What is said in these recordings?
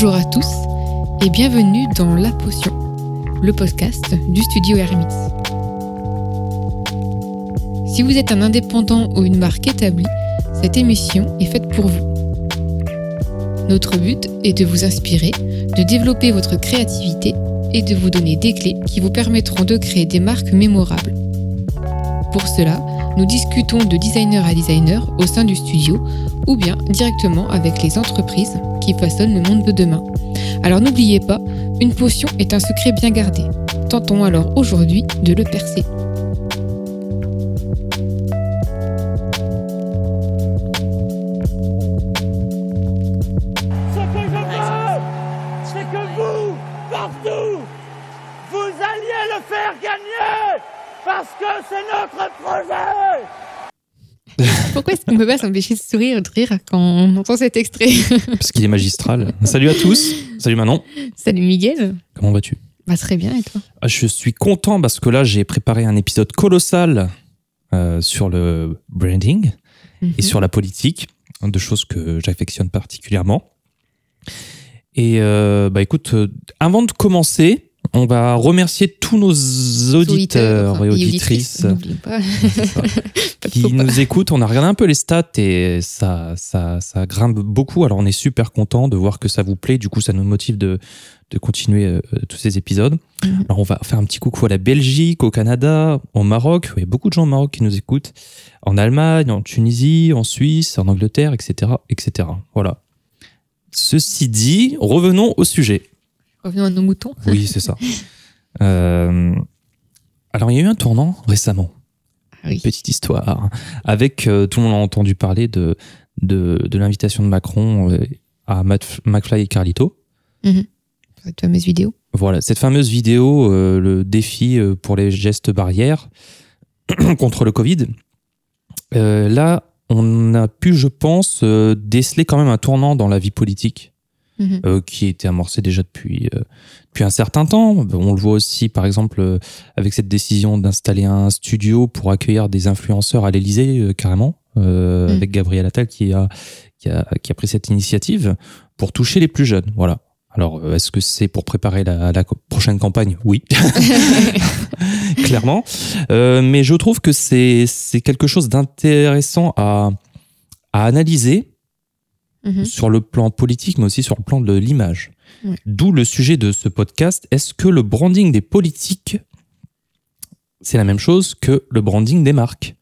Bonjour à tous et bienvenue dans La Potion, le podcast du studio Hermits. Si vous êtes un indépendant ou une marque établie, cette émission est faite pour vous. Notre but est de vous inspirer, de développer votre créativité et de vous donner des clés qui vous permettront de créer des marques mémorables. Pour cela, nous discutons de designer à designer au sein du studio ou bien directement avec les entreprises qui façonnent le monde de demain. Alors n'oubliez pas, une potion est un secret bien gardé. Tentons alors aujourd'hui de le percer. Peut pas s'empêcher de sourire ou de rire quand on entend cet extrait Parce qu'il est magistral. Salut à tous. Salut Manon. Salut Miguel. Comment vas-tu? Bah très bien et toi? Ah, Je suis content parce que là, j'ai préparé un épisode colossal euh, sur le branding et Mhm. sur la politique, deux choses que j'affectionne particulièrement. Et euh, bah écoute, euh, avant de commencer, on va remercier tous nos auditeurs et auditrices. Pas qui nous écoutent. On a regardé un peu les stats et ça, ça, ça grimpe beaucoup. Alors on est super content de voir que ça vous plaît. Du coup, ça nous motive de, de continuer euh, tous ces épisodes. Mhm. Alors on va faire un petit coucou à la Belgique, au Canada, au Maroc. Il y a beaucoup de gens au Maroc qui nous écoutent. En Allemagne, en Tunisie, en Suisse, en Angleterre, etc. etc. Voilà. Ceci dit, revenons au sujet. Revenons à nos moutons. Oui, c'est ça. Euh, alors, il y a eu un tournant récemment, Ah oui. petite histoire, avec, euh, tout le monde a entendu parler de, de, de l'invitation de Macron euh, à Matt- McFly et Carlito. Cette fameuse vidéo. Voilà, cette fameuse vidéo, le défi pour les gestes barrières contre le Covid. Là, on a pu, je pense, déceler quand même un tournant dans la vie politique. Mhm. euh, qui était amorcé déjà depuis, euh, depuis un certain temps. On le voit aussi, par exemple, euh, avec cette décision d'installer un studio pour accueillir des influenceurs à l'Élysée, euh, carrément, Mm. avec Gabriel Attal qui a, qui, a, qui a pris cette initiative pour toucher les plus jeunes. Voilà. Alors, est-ce que c'est pour préparer la, prochaine campagne? Oui, clairement. Mais je trouve que c'est c'est quelque chose d'intéressant à, à analyser Mhm. sur le plan politique, mais aussi sur le plan de l'image. Ouais. D'où le sujet de ce podcast. Est-ce que le branding des politiques, c'est la même chose que le branding des marques?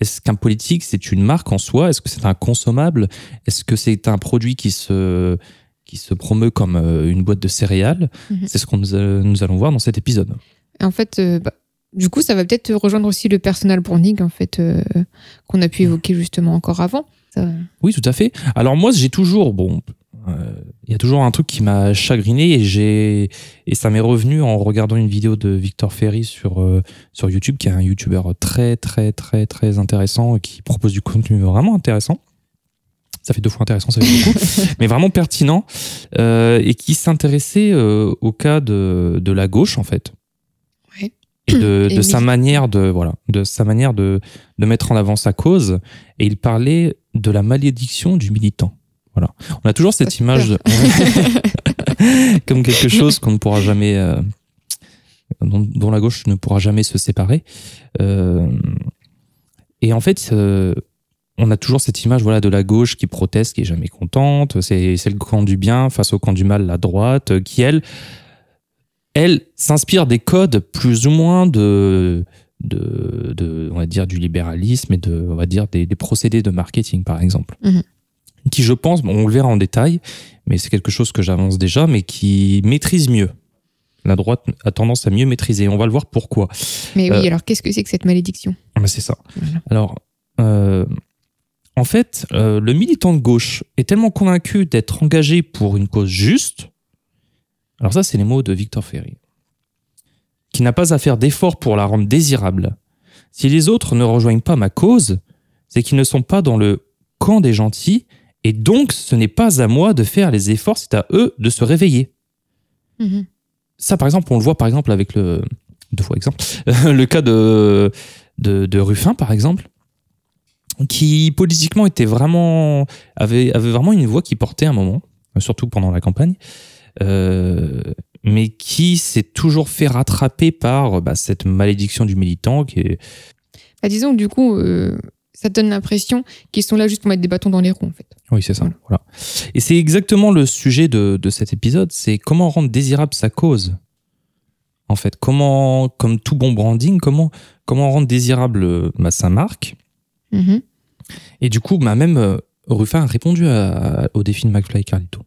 Est-ce qu'un politique, c'est une marque en soi? Est-ce que c'est un consommable? Est-ce que c'est un produit qui se, qui se promeut comme euh, une boîte de céréales? Mhm. C'est ce que nous, nous allons voir dans cet épisode. En fait, euh, bah, du coup, ça va peut-être rejoindre aussi le personal branding en fait euh, qu'on a pu évoquer justement encore avant. Oui, tout à fait. Alors moi, j'ai toujours, bon, euh, il y a toujours un truc qui m'a chagriné et j'ai et ça m'est revenu en regardant une vidéo de Victor Ferry sur euh, sur YouTube, qui est un YouTuber très très très très intéressant et qui propose du contenu vraiment intéressant. Ça fait deux fois intéressant, ça fait beaucoup, mais vraiment pertinent euh, et qui s'intéressait au cas de de la gauche en fait. De, sa manière de voilà de sa manière de de mettre en avant sa cause et il parlait de la malédiction du militant. Voilà. On a toujours cette image de- comme quelque chose qu'on ne pourra jamais, euh, dont, dont la gauche ne pourra jamais se séparer. Euh, et en fait, euh, on a toujours cette image voilà de la gauche qui proteste, qui est jamais contente. C'est c'est le camp du bien face au camp du mal, la droite, qui elle, elle s'inspire des codes plus ou moins de de, de, on va dire du libéralisme et de on va dire des, des procédés de marketing par exemple. Mhm. qui je pense bon, on le verra en détail mais c'est quelque chose que j'avance déjà mais qui maîtrise mieux. La droite a tendance à mieux maîtriser. On va le voir pourquoi. Mais oui, Euh, alors qu'est-ce que c'est que cette malédiction? Mais c'est ça. Voilà. alors euh, en fait euh, le militant de gauche est tellement convaincu d'être engagé pour une cause juste alors ça c'est les mots de Victor Ferry qui n'a pas à faire d'efforts pour la rendre désirable. Si les autres ne rejoignent pas ma cause, c'est qu'ils ne sont pas dans le camp des gentils, et donc ce n'est pas à moi de faire les efforts, c'est à eux de se réveiller. Mhm. Ça, par exemple, on le voit par exemple avec le deux fois exemple le cas de de, de Ruffin, par exemple, qui politiquement était vraiment avait avait vraiment une voix qui portait un moment. surtout pendant la campagne, mais qui s'est toujours fait rattraper par bah, cette malédiction du militant qui est. Bah, disons que du coup, euh, ça donne l'impression qu'ils sont là juste pour mettre des bâtons dans les roues, en fait. Oui, c'est ça. Voilà. Voilà. Et c'est exactement le sujet de, de cet épisode, c'est comment rendre désirable sa cause. En fait, comment, comme tout bon branding, comment, comment rendre désirable euh, bah, sa marque. Mhm. Et du coup, bah, même euh, Ruffin a répondu à- au défi de McFly et Carlito.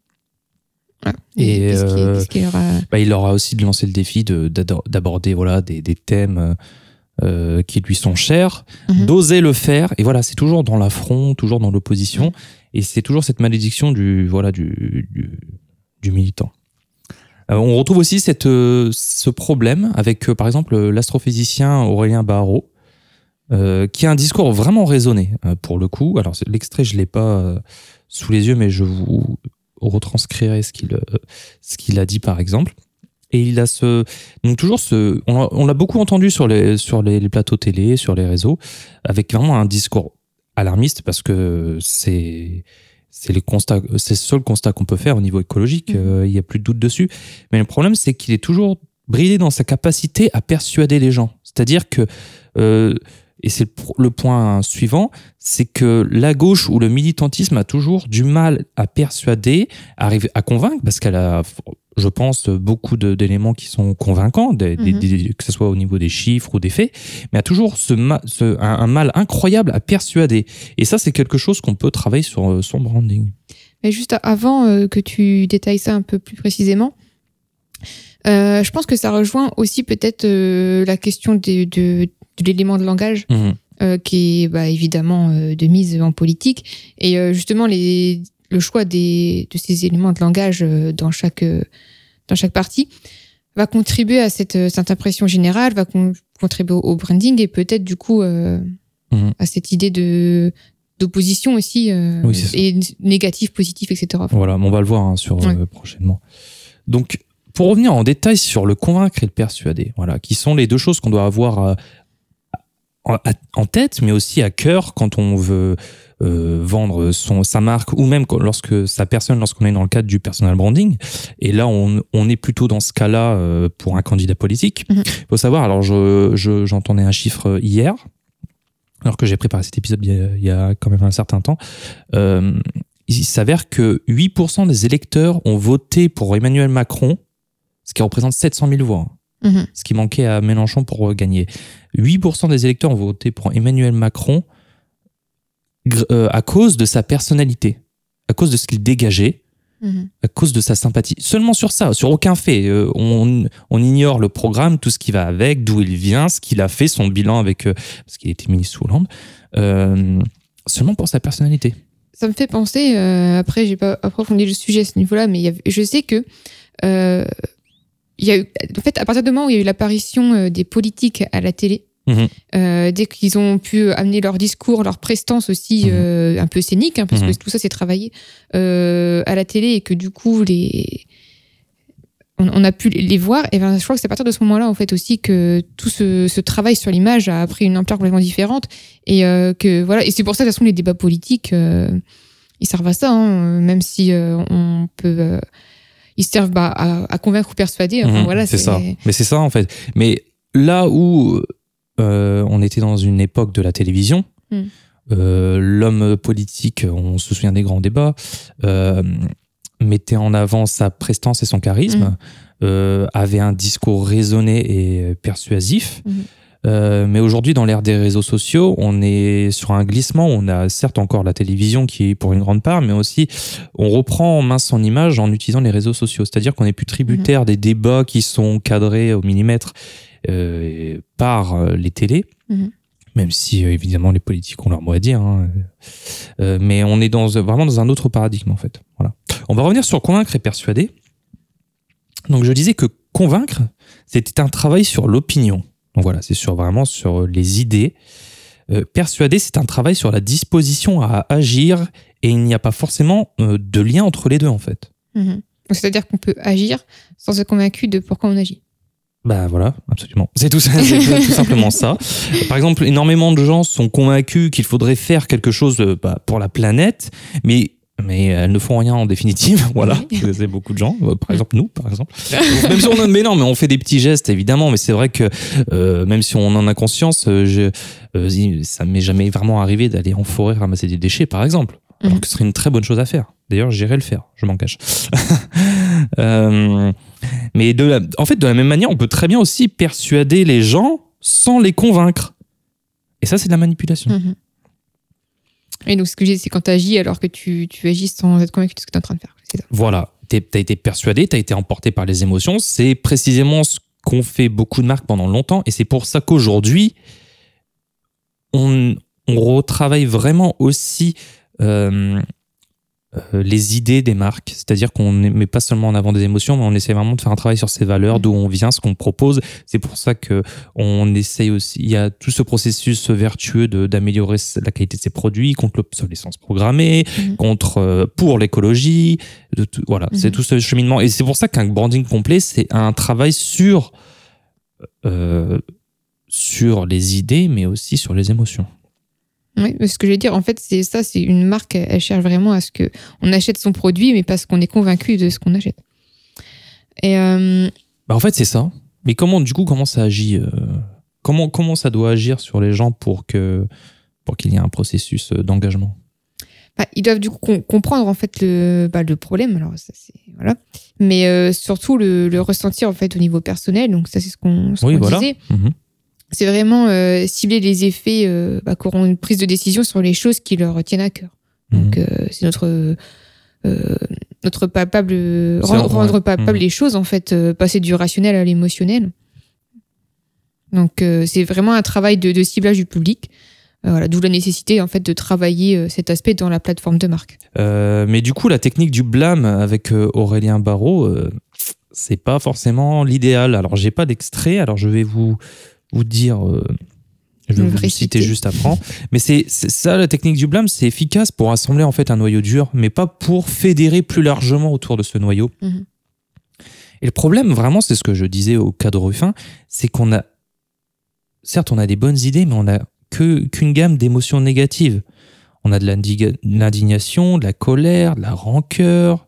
Voilà. Et, euh, qu'est-ce qu'il leur a- Bah, il leur a aussi lancé le défi de- d'aborder voilà, des, des thèmes euh, euh, qui lui sont chers, Mhm. d'oser le faire. Et voilà, c'est toujours dans l'affront, toujours dans l'opposition. Et c'est toujours cette malédiction du, voilà, du, du, du militant. Euh, on retrouve aussi cette, ce problème avec, par exemple, l'astrophysicien Aurélien Barraud, euh, qui a un discours vraiment raisonné, pour le coup. Alors, l'extrait, je ne l'ai pas sous les yeux, mais je vous retranscrirai ce qu'il euh, ce qu'il a dit, par exemple. Et il a ce. Donc, toujours ce. On l'a- beaucoup entendu sur, les, sur les, les plateaux télé, sur les réseaux, avec vraiment un discours alarmiste, parce que c'est. C'est le constat, c'est le seul constat qu'on peut faire au niveau écologique. Mhm. euh, Il y a plus de doute dessus. Mais le problème, c'est qu'il est toujours bridé dans sa capacité à persuader les gens. C'est-à-dire que, euh, et c'est le, point suivant, c'est que la gauche ou le militantisme a toujours du mal à persuader, à arriver à convaincre, parce qu'elle a, je pense, beaucoup d'éléments qui sont convaincants, des- des- Mhm. des- que ce soit au niveau des chiffres ou des faits, mais a toujours ce, un, un mal incroyable à persuader. Et ça, c'est quelque chose qu'on peut travailler sur euh, son branding. Mais juste avant euh, que tu détailles ça un peu plus précisément, euh, je pense que ça rejoint aussi peut-être euh, la question de, de l'élément de langage Mhm. euh, qui est bah, évidemment euh, de mise en politique et euh, justement les, le choix des, de ces éléments de langage dans chaque dans chaque partie va contribuer à cette, cette impression générale, va con- contribuer au, au branding et peut-être du coup Mhm. à cette idée de d'opposition aussi Oui, et négatif, positif, etc. Voilà, on va le voir hein, sur Ouais. prochainement. Donc, pour revenir en détail sur le convaincre et le persuader, voilà, qui sont les deux choses qu'on doit avoir en, tête, mais aussi à cœur quand on veut euh, vendre son, sa marque ou même lorsque sa personne, lorsqu'on est dans le cadre du personal branding. Et là, on, on est plutôt dans ce cas-là euh, pour un candidat politique. Il Mhm. faut savoir, alors je, je- j'entendais un chiffre hier, alors que j'ai préparé cet épisode il y a, il y a quand même un certain temps. Euh, il s'avère que 8% des électeurs ont voté pour Emmanuel Macron, ce qui représente 700 000 voix, mhm. ce qui manquait à Mélenchon pour euh, gagner. 8% des électeurs ont voté pour Emmanuel Macron euh, à cause de sa personnalité, à cause de ce qu'il dégageait, Mhm. à cause de sa sympathie. Seulement sur ça, sur aucun fait. Euh, on, on ignore le programme, tout ce qui va avec, d'où il vient, ce qu'il a fait, son bilan avec... parce qu'il était ministre sous Hollande. Euh, seulement pour sa personnalité. Ça me fait penser, euh, après, j'ai pas approfondi le sujet à ce niveau-là, mais y avait- je sais que euh, il y a eu, en fait, à partir du moment où il y a eu l'apparition euh, des politiques à la télé, Mhm. euh, dès qu'ils ont pu amener leur discours, leur prestance aussi Mhm. euh, un peu scénique, hein, parce Mhm. que tout ça c'est travaillé euh, à la télé et que du coup les on, on a pu les voir, et ben, je crois que c'est à partir de ce moment-là en fait aussi que tout ce, ce travail sur l'image a pris une ampleur complètement différente et que voilà et c'est pour ça de toute façon les débats politiques ils servent à ça hein, même si on peut ils servent bah, à, à convaincre ou persuader enfin, Mhm, voilà c'est ça. Mais c'est ça en fait. Mais là où euh, on était dans une époque de la télévision, Mm. euh, l'homme politique, on se souvient des grands débats, euh, mettait en avant sa prestance et son charisme, Mm. euh, avait un discours raisonné et persuasif. Euh, mais aujourd'hui, dans l'ère des réseaux sociaux, on est sur un glissement. On a certes encore la télévision qui est pour une grande part, mais aussi on reprend en main son image en utilisant les réseaux sociaux. C'est-à-dire qu'on n'est plus tributaire des débats qui sont cadrés au millimètre euh, par euh, les télés. Mhm. Même si euh, évidemment les politiques ont leur mot à dire, hein. Euh, mais on est dans, vraiment dans un autre paradigme en fait. Voilà. On va revenir sur convaincre et persuader. Donc je disais que convaincre, c'était un travail sur l'opinion. Donc voilà, c'est sur vraiment sur les idées. Euh, persuader, c'est un travail sur la disposition à agir et il n'y a pas forcément euh, de lien entre les deux en fait. Mhm. C'est-à-dire qu'on peut agir sans être convaincu de pourquoi on agit. Bah voilà, absolument. C'est tout, ça, tout, simplement ça. Par exemple, énormément de gens sont convaincus qu'il faudrait faire quelque chose euh, bah, pour la planète, mais mais elles ne font rien en définitive. Voilà, Oui. c'est beaucoup de gens. Euh, Par exemple, nous, par exemple. même si on en, mais non, mais on fait des petits gestes, évidemment. Mais c'est vrai que euh, même si on en a conscience, euh, je, euh, ça m'est jamais vraiment arrivé d'aller en forêt ramasser des déchets, par exemple. Alors Mhm. que ce serait une très bonne chose à faire. D'ailleurs, j'irai le faire. Je m'en cache. Euh, mais de la, en fait, de la même manière, on peut très bien aussi persuader les gens sans les convaincre. Et ça, c'est de la manipulation. Mhm. Et donc, ce que j'ai, c'est quand tu agis alors que tu, tu agis sans être convaincu de ce que tu es en train de faire. Voilà, tu as été persuadé, tu as été emporté par les émotions. C'est précisément ce qu'ont fait beaucoup de marques pendant longtemps. Et c'est pour ça qu'aujourd'hui, on, on retravaille vraiment aussi euh, euh, les idées des marques. C'est-à-dire qu'on ne met pas seulement en avant des émotions, mais on essaie vraiment de faire un travail sur ses valeurs, d'où on vient, ce qu'on propose. C'est pour ça que on essaye aussi. Il y a tout ce processus vertueux d'améliorer la qualité de ses produits contre l'obsolescence programmée, Mhm. contre euh, pour l'écologie. Voilà, Mhm. c'est tout ce cheminement. Et c'est pour ça qu'un branding complet, c'est un travail sur euh, sur les idées, mais aussi sur les émotions. Oui, ce que je vais dire, en fait, c'est ça, c'est une marque, elle cherche vraiment à ce que on achète son produit, mais parce qu'on est convaincu de ce qu'on achète. Et euh, Bah, en fait, c'est ça. Mais comment, du coup, comment ça agit euh, comment, comment ça doit agir sur les gens pour que pour qu'il y ait un processus euh, d'engagement? Bah, ils doivent du coup com- comprendre en fait le, bah, le problème. Alors ça, c'est voilà, mais euh, surtout le, le ressentir en fait au niveau personnel. Donc ça, c'est ce qu'on ce Oui, voilà. disait. C'est vraiment euh, cibler les effets euh, bah, qui auront une prise de décision sur les choses qui leur tiennent à cœur. Donc Mhm. euh, c'est notre euh, notre palpable rendre, rendre palpable Mhm. les choses en fait passer du rationnel à l'émotionnel donc c'est vraiment un travail de, de ciblage du public voilà d'où la nécessité en fait de travailler cet aspect dans la plateforme de marque mais du coup, la technique du blâme avec Aurélien Barraud, c'est pas forcément l'idéal. Alors, j'ai pas d'extrait, alors je vais vous, vous dire. euh, je vais vous citer juste après. Mais c'est ça, la technique du blâme, c'est efficace pour assembler en fait un noyau dur, mais pas pour fédérer plus largement autour de ce noyau. Mhm. Et le problème, vraiment, c'est ce que je disais au cas de Ruffin, c'est qu'on a. Certes, on a des bonnes idées, mais on a que qu'une gamme d'émotions négatives. On a de l'indignation, de la colère, de la rancœur,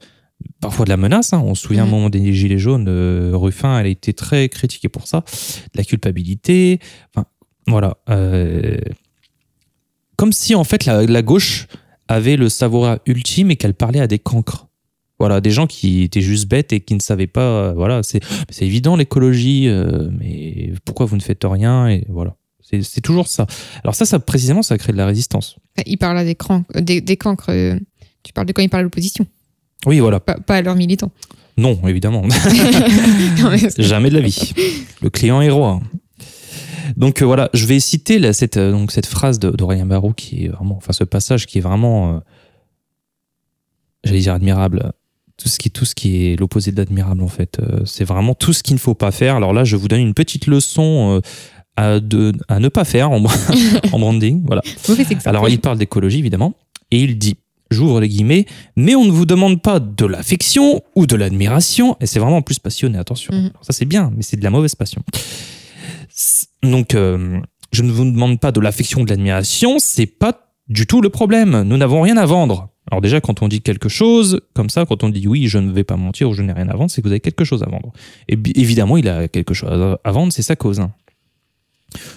parfois de la menace. hein. On se souvient Mhm. au moment des Gilets jaunes, euh, Ruffin, elle a été très critiquée pour ça. De la culpabilité. Enfin, voilà. euh, Comme si, en fait, la, la gauche avait le savoir ultime et qu'elle parlait à des cancres. Voilà, des gens qui étaient juste bêtes et qui ne savaient pas. euh, voilà, c'est c'est évident l'écologie, mais pourquoi vous ne faites rien Et voilà. C'est c'est toujours ça. Alors ça, ça précisément, ça crée de la résistance. Enfin, il parle à des, cran- des, des cancres tu parles de quand il parle à l'opposition Oui, voilà. pas, pas à leurs militants Non, évidemment. Non, Jamais de la vie. Le client est roi. Donc euh, voilà, je vais citer là, cette, euh, donc, cette phrase de- d'Aurélien Barraud qui est vraiment, enfin ce passage qui est vraiment, euh, j'allais dire admirable. Tout ce qui, tout ce qui est l'opposé d'admirable en fait, c'est vraiment tout ce qu'il ne faut pas faire. Alors là, je vous donne une petite leçon à, de, à ne pas faire en, en branding. Voilà. Alors, il parle d'écologie, évidemment, et il dit, j'ouvre les guillemets, mais on ne vous demande pas de l'affection ou de l'admiration, et c'est vraiment en plus passionné, attention. Mhm. Alors, ça, c'est bien, mais c'est de la mauvaise passion. Donc, euh, je ne vous demande pas de l'affection ou de l'admiration, c'est pas du tout le problème. Nous n'avons rien à vendre. Alors déjà, quand on dit quelque chose, comme ça, quand on dit oui, je ne vais pas mentir ou je n'ai rien à vendre, c'est que vous avez quelque chose à vendre. Et évidemment, il a quelque chose à vendre, c'est sa cause. hein.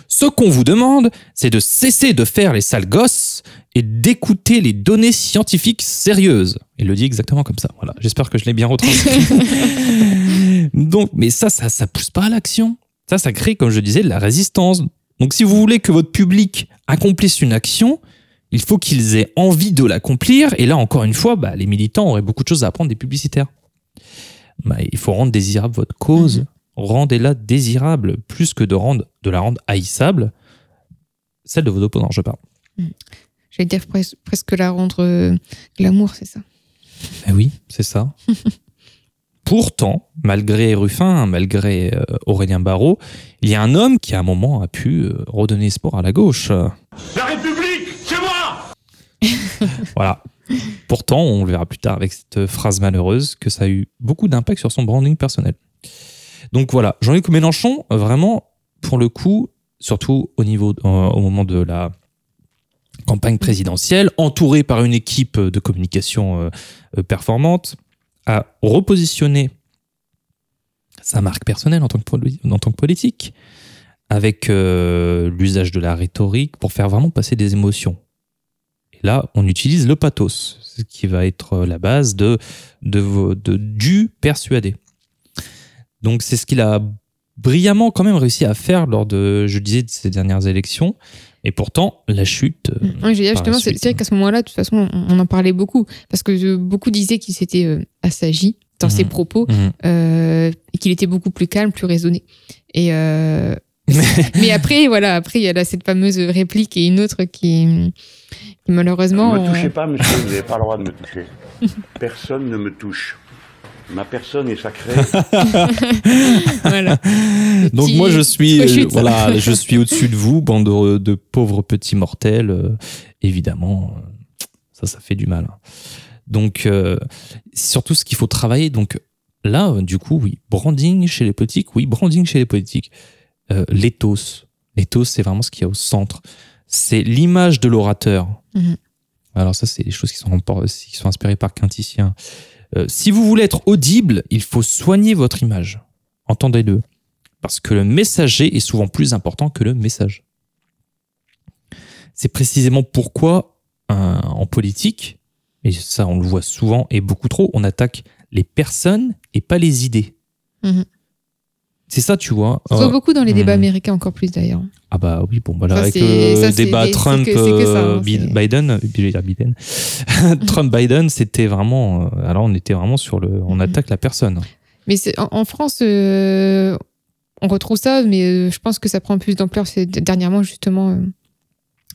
Ce qu'on vous demande, c'est de cesser de faire les sales gosses et d'écouter les données scientifiques sérieuses. Il le dit exactement comme ça. Voilà. J'espère que je l'ai bien retranscrit. Donc, mais ça, ça, ça pousse pas à l'action. Ça, ça crée, comme je disais, de la résistance. Donc, si vous voulez que votre public accomplisse une action, il faut qu'ils aient envie de l'accomplir. Et là, encore une fois, bah, les militants auraient beaucoup de choses à apprendre des publicitaires. Bah, il faut rendre désirable votre cause. Rendez-la désirable, plus que de, rendre, de la rendre haïssable. Celle de vos opposants, je parle. J'allais dire pres- presque la rendre euh, glamour, c'est ça. Eh oui, c'est ça. Pourtant, malgré Ruffin, malgré euh, Aurélien Barraud, il y a un homme qui à un moment a pu euh, redonner espoir à la gauche. La République, c'est moi Voilà. Pourtant, on le verra plus tard avec cette phrase malheureuse que ça a eu beaucoup d'impact sur son branding personnel. Donc voilà, Jean-Luc Mélenchon, vraiment, pour le coup, surtout au niveau, euh, au moment de la campagne présidentielle, entouré par une équipe de communication euh, euh, performante, a repositionné sa marque personnelle en tant que, politique, avec euh, l'usage de la rhétorique pour faire vraiment passer des émotions. Et là, on utilise le pathos, ce qui va être la base de, de, de du persuader. Donc c'est ce qu'il a brillamment quand même réussi à faire lors de, je disais, de ces dernières élections. Et pourtant, la chute. euh, Oui, je veux dire, par la justement, c'est vrai qu'à ce moment-là, de toute façon, on, on en parlait beaucoup. Parce que euh, beaucoup disaient qu'il s'était euh, assagi dans ses Mhm. propos Mhm. euh, et qu'il était beaucoup plus calme, plus raisonné. Et euh, mais après, voilà, après, il y a là cette fameuse réplique et une autre qui, qui malheureusement. Ne me touchez euh, pas, monsieur, vous n'avez pas le droit de me toucher. Personne ne me touche. Ma personne est sacrée. voilà. Donc Petit- moi je suis euh, voilà je suis au-dessus de vous bande de, de pauvres petits mortels euh, évidemment euh, ça ça fait du mal hein. donc euh, c'est surtout ce qu'il faut travailler donc là du coup oui branding chez les politiques oui branding chez les politiques euh, l'éthos l'éthos c'est vraiment ce qu'il y a au centre c'est l'image de l'orateur Mhm. alors ça c'est des choses qui sont qui sont inspirées par Quinticien Euh, si vous voulez être audible il faut soigner votre image entendez-le parce que le messager est souvent plus important que le message. C'est précisément pourquoi euh, en politique, et ça on le voit souvent et beaucoup trop, on attaque les personnes et pas les idées. Mhm. C'est ça, tu vois. On voit Euh, beaucoup dans les débats Mhm. américains encore plus d'ailleurs. ah bah oui, bon, bah avec le ça, débat des- c'est Trump que- c'est que ça, euh, hein, Bi- c'est- Biden, euh, c'était vraiment. alors on était vraiment sur le, on Mhm. attaque la personne. Mais en, en France, euh, on retrouve ça, mais euh, je pense que ça prend plus d'ampleur dernièrement, justement. euh.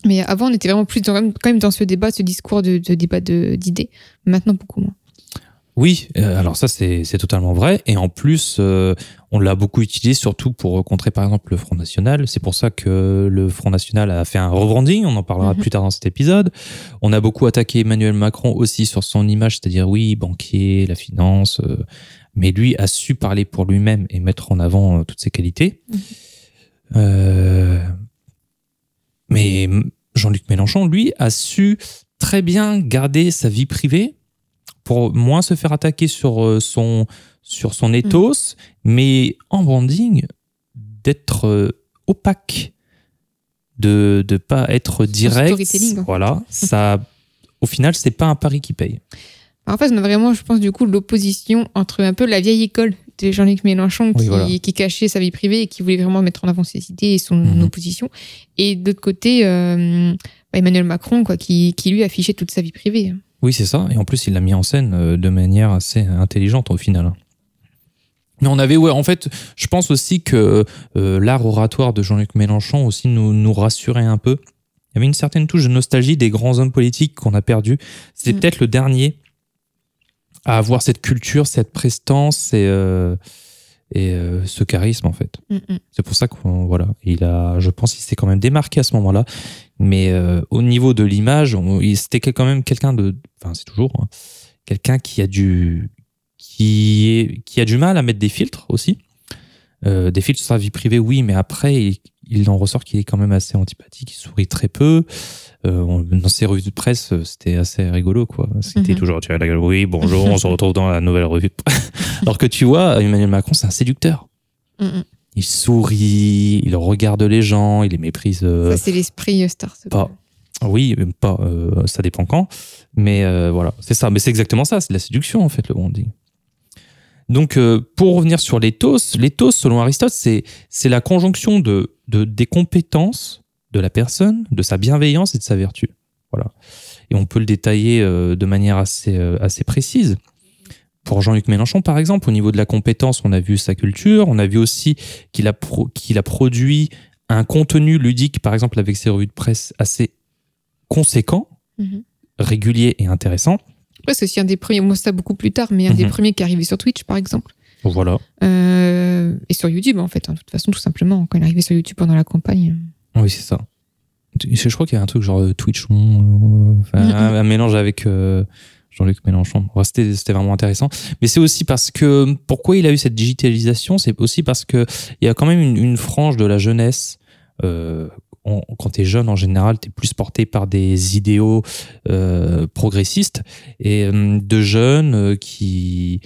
Mais avant, on était vraiment plus dans, quand même dans ce débat, ce discours de, de débat de- d'idées. Maintenant, beaucoup moins. Oui, euh, alors ça c'est totalement vrai. Et en plus, euh, on l'a beaucoup utilisé surtout pour contrer par exemple le Front National. C'est pour ça que le Front National a fait un rebranding, on en parlera Mhm. plus tard dans cet épisode. On a beaucoup attaqué Emmanuel Macron aussi sur son image, c'est-à-dire oui, banquier, la finance. euh, mais lui a su parler pour lui-même et mettre en avant euh, toutes ses qualités. Mhm. Euh, mais Jean-Luc Mélenchon, lui, a su très bien garder sa vie privée pour moins se faire attaquer sur euh, son, sur son ethos, mais en branding, d'être euh, opaque, de ne pas être direct. fait. Voilà, ça, au final, c'est pas un pari qui paye. En fait, on a vraiment, je pense, du coup, l'opposition entre un peu la vieille école de Jean-Luc Mélenchon Oui, qui, voilà. qui cachait sa vie privée et qui voulait vraiment mettre en avant ses idées et son Mhm. opposition. Et de l'autre côté, euh, Emmanuel Macron, quoi, qui, qui lui affichait toute sa vie privée. Oui, c'est ça. Et en plus, il l'a mis en scène euh, de manière assez intelligente au final. Mais on avait, ouais, en fait, je pense aussi que euh, l'art oratoire de Jean-Luc Mélenchon aussi nous, nous rassurait un peu. Il y avait une certaine touche de nostalgie des grands hommes politiques qu'on a perdus. C'est Mm. peut-être le dernier à avoir cette culture, cette prestance et, euh, et euh, ce charisme, en fait. Mm, mm. C'est pour ça qu'on voilà, il a, je pense, qu'il s'est quand même démarqué à ce moment-là. Mais euh, au niveau de l'image, c'était quand même quelqu'un de, enfin c'est toujours hein, quelqu'un qui a du, qui est, qui a du mal à mettre des filtres aussi. Euh, des filtres sur sa vie privée, oui, mais après il, il en ressort qu'il est quand même assez antipathique, il sourit très peu. Euh, on- dans ses revues de presse, c'était assez rigolo, quoi. C'était Mhm. toujours, tu vois, la gueule, oui, bonjour, on se retrouve dans la nouvelle revue de presse. Alors que tu vois, Emmanuel Macron, c'est un séducteur. Mm, mm. Il sourit, il regarde les gens, il les méprise. euh, Ça, c'est l'esprit euh, Star. pas. Oui, pas. euh, ça dépend quand. Mais euh, voilà, c'est ça. Mais c'est exactement ça. C'est de la séduction en fait le branding. Donc pour revenir sur l'éthos, l'éthos selon Aristote, c'est c'est la conjonction de, de des compétences de la personne, de sa bienveillance et de sa vertu. Voilà. Et on peut le détailler de manière assez assez précise. Pour Jean-Luc Mélenchon, par exemple, au niveau de la compétence, on a vu sa culture, on a vu aussi qu'il a, pro- qu'il a produit un contenu ludique, par exemple, avec ses revues de presse assez conséquent, Mhm. régulier et intéressant. C'est aussi un des premiers, moi, ça beaucoup plus tard, mais un des Mhm. premiers qui est arrivé sur Twitch, par exemple. Voilà. Euh, et sur YouTube, en fait. hein, de toute façon, tout simplement, quand il est arrivé sur YouTube pendant la campagne. Oui, c'est ça. Je crois qu'il y a un truc genre euh, Twitch, euh, enfin, un, un mélange avec euh, Jean-Luc Mélenchon. C'était vraiment intéressant. Mais c'est aussi parce que pourquoi il a eu cette digitalisation, c'est aussi parce que il y a quand même une, frange de la jeunesse euh, quand tu es jeune, en général, tu es plus porté par des idéaux euh, progressistes et euh, de jeunes qui,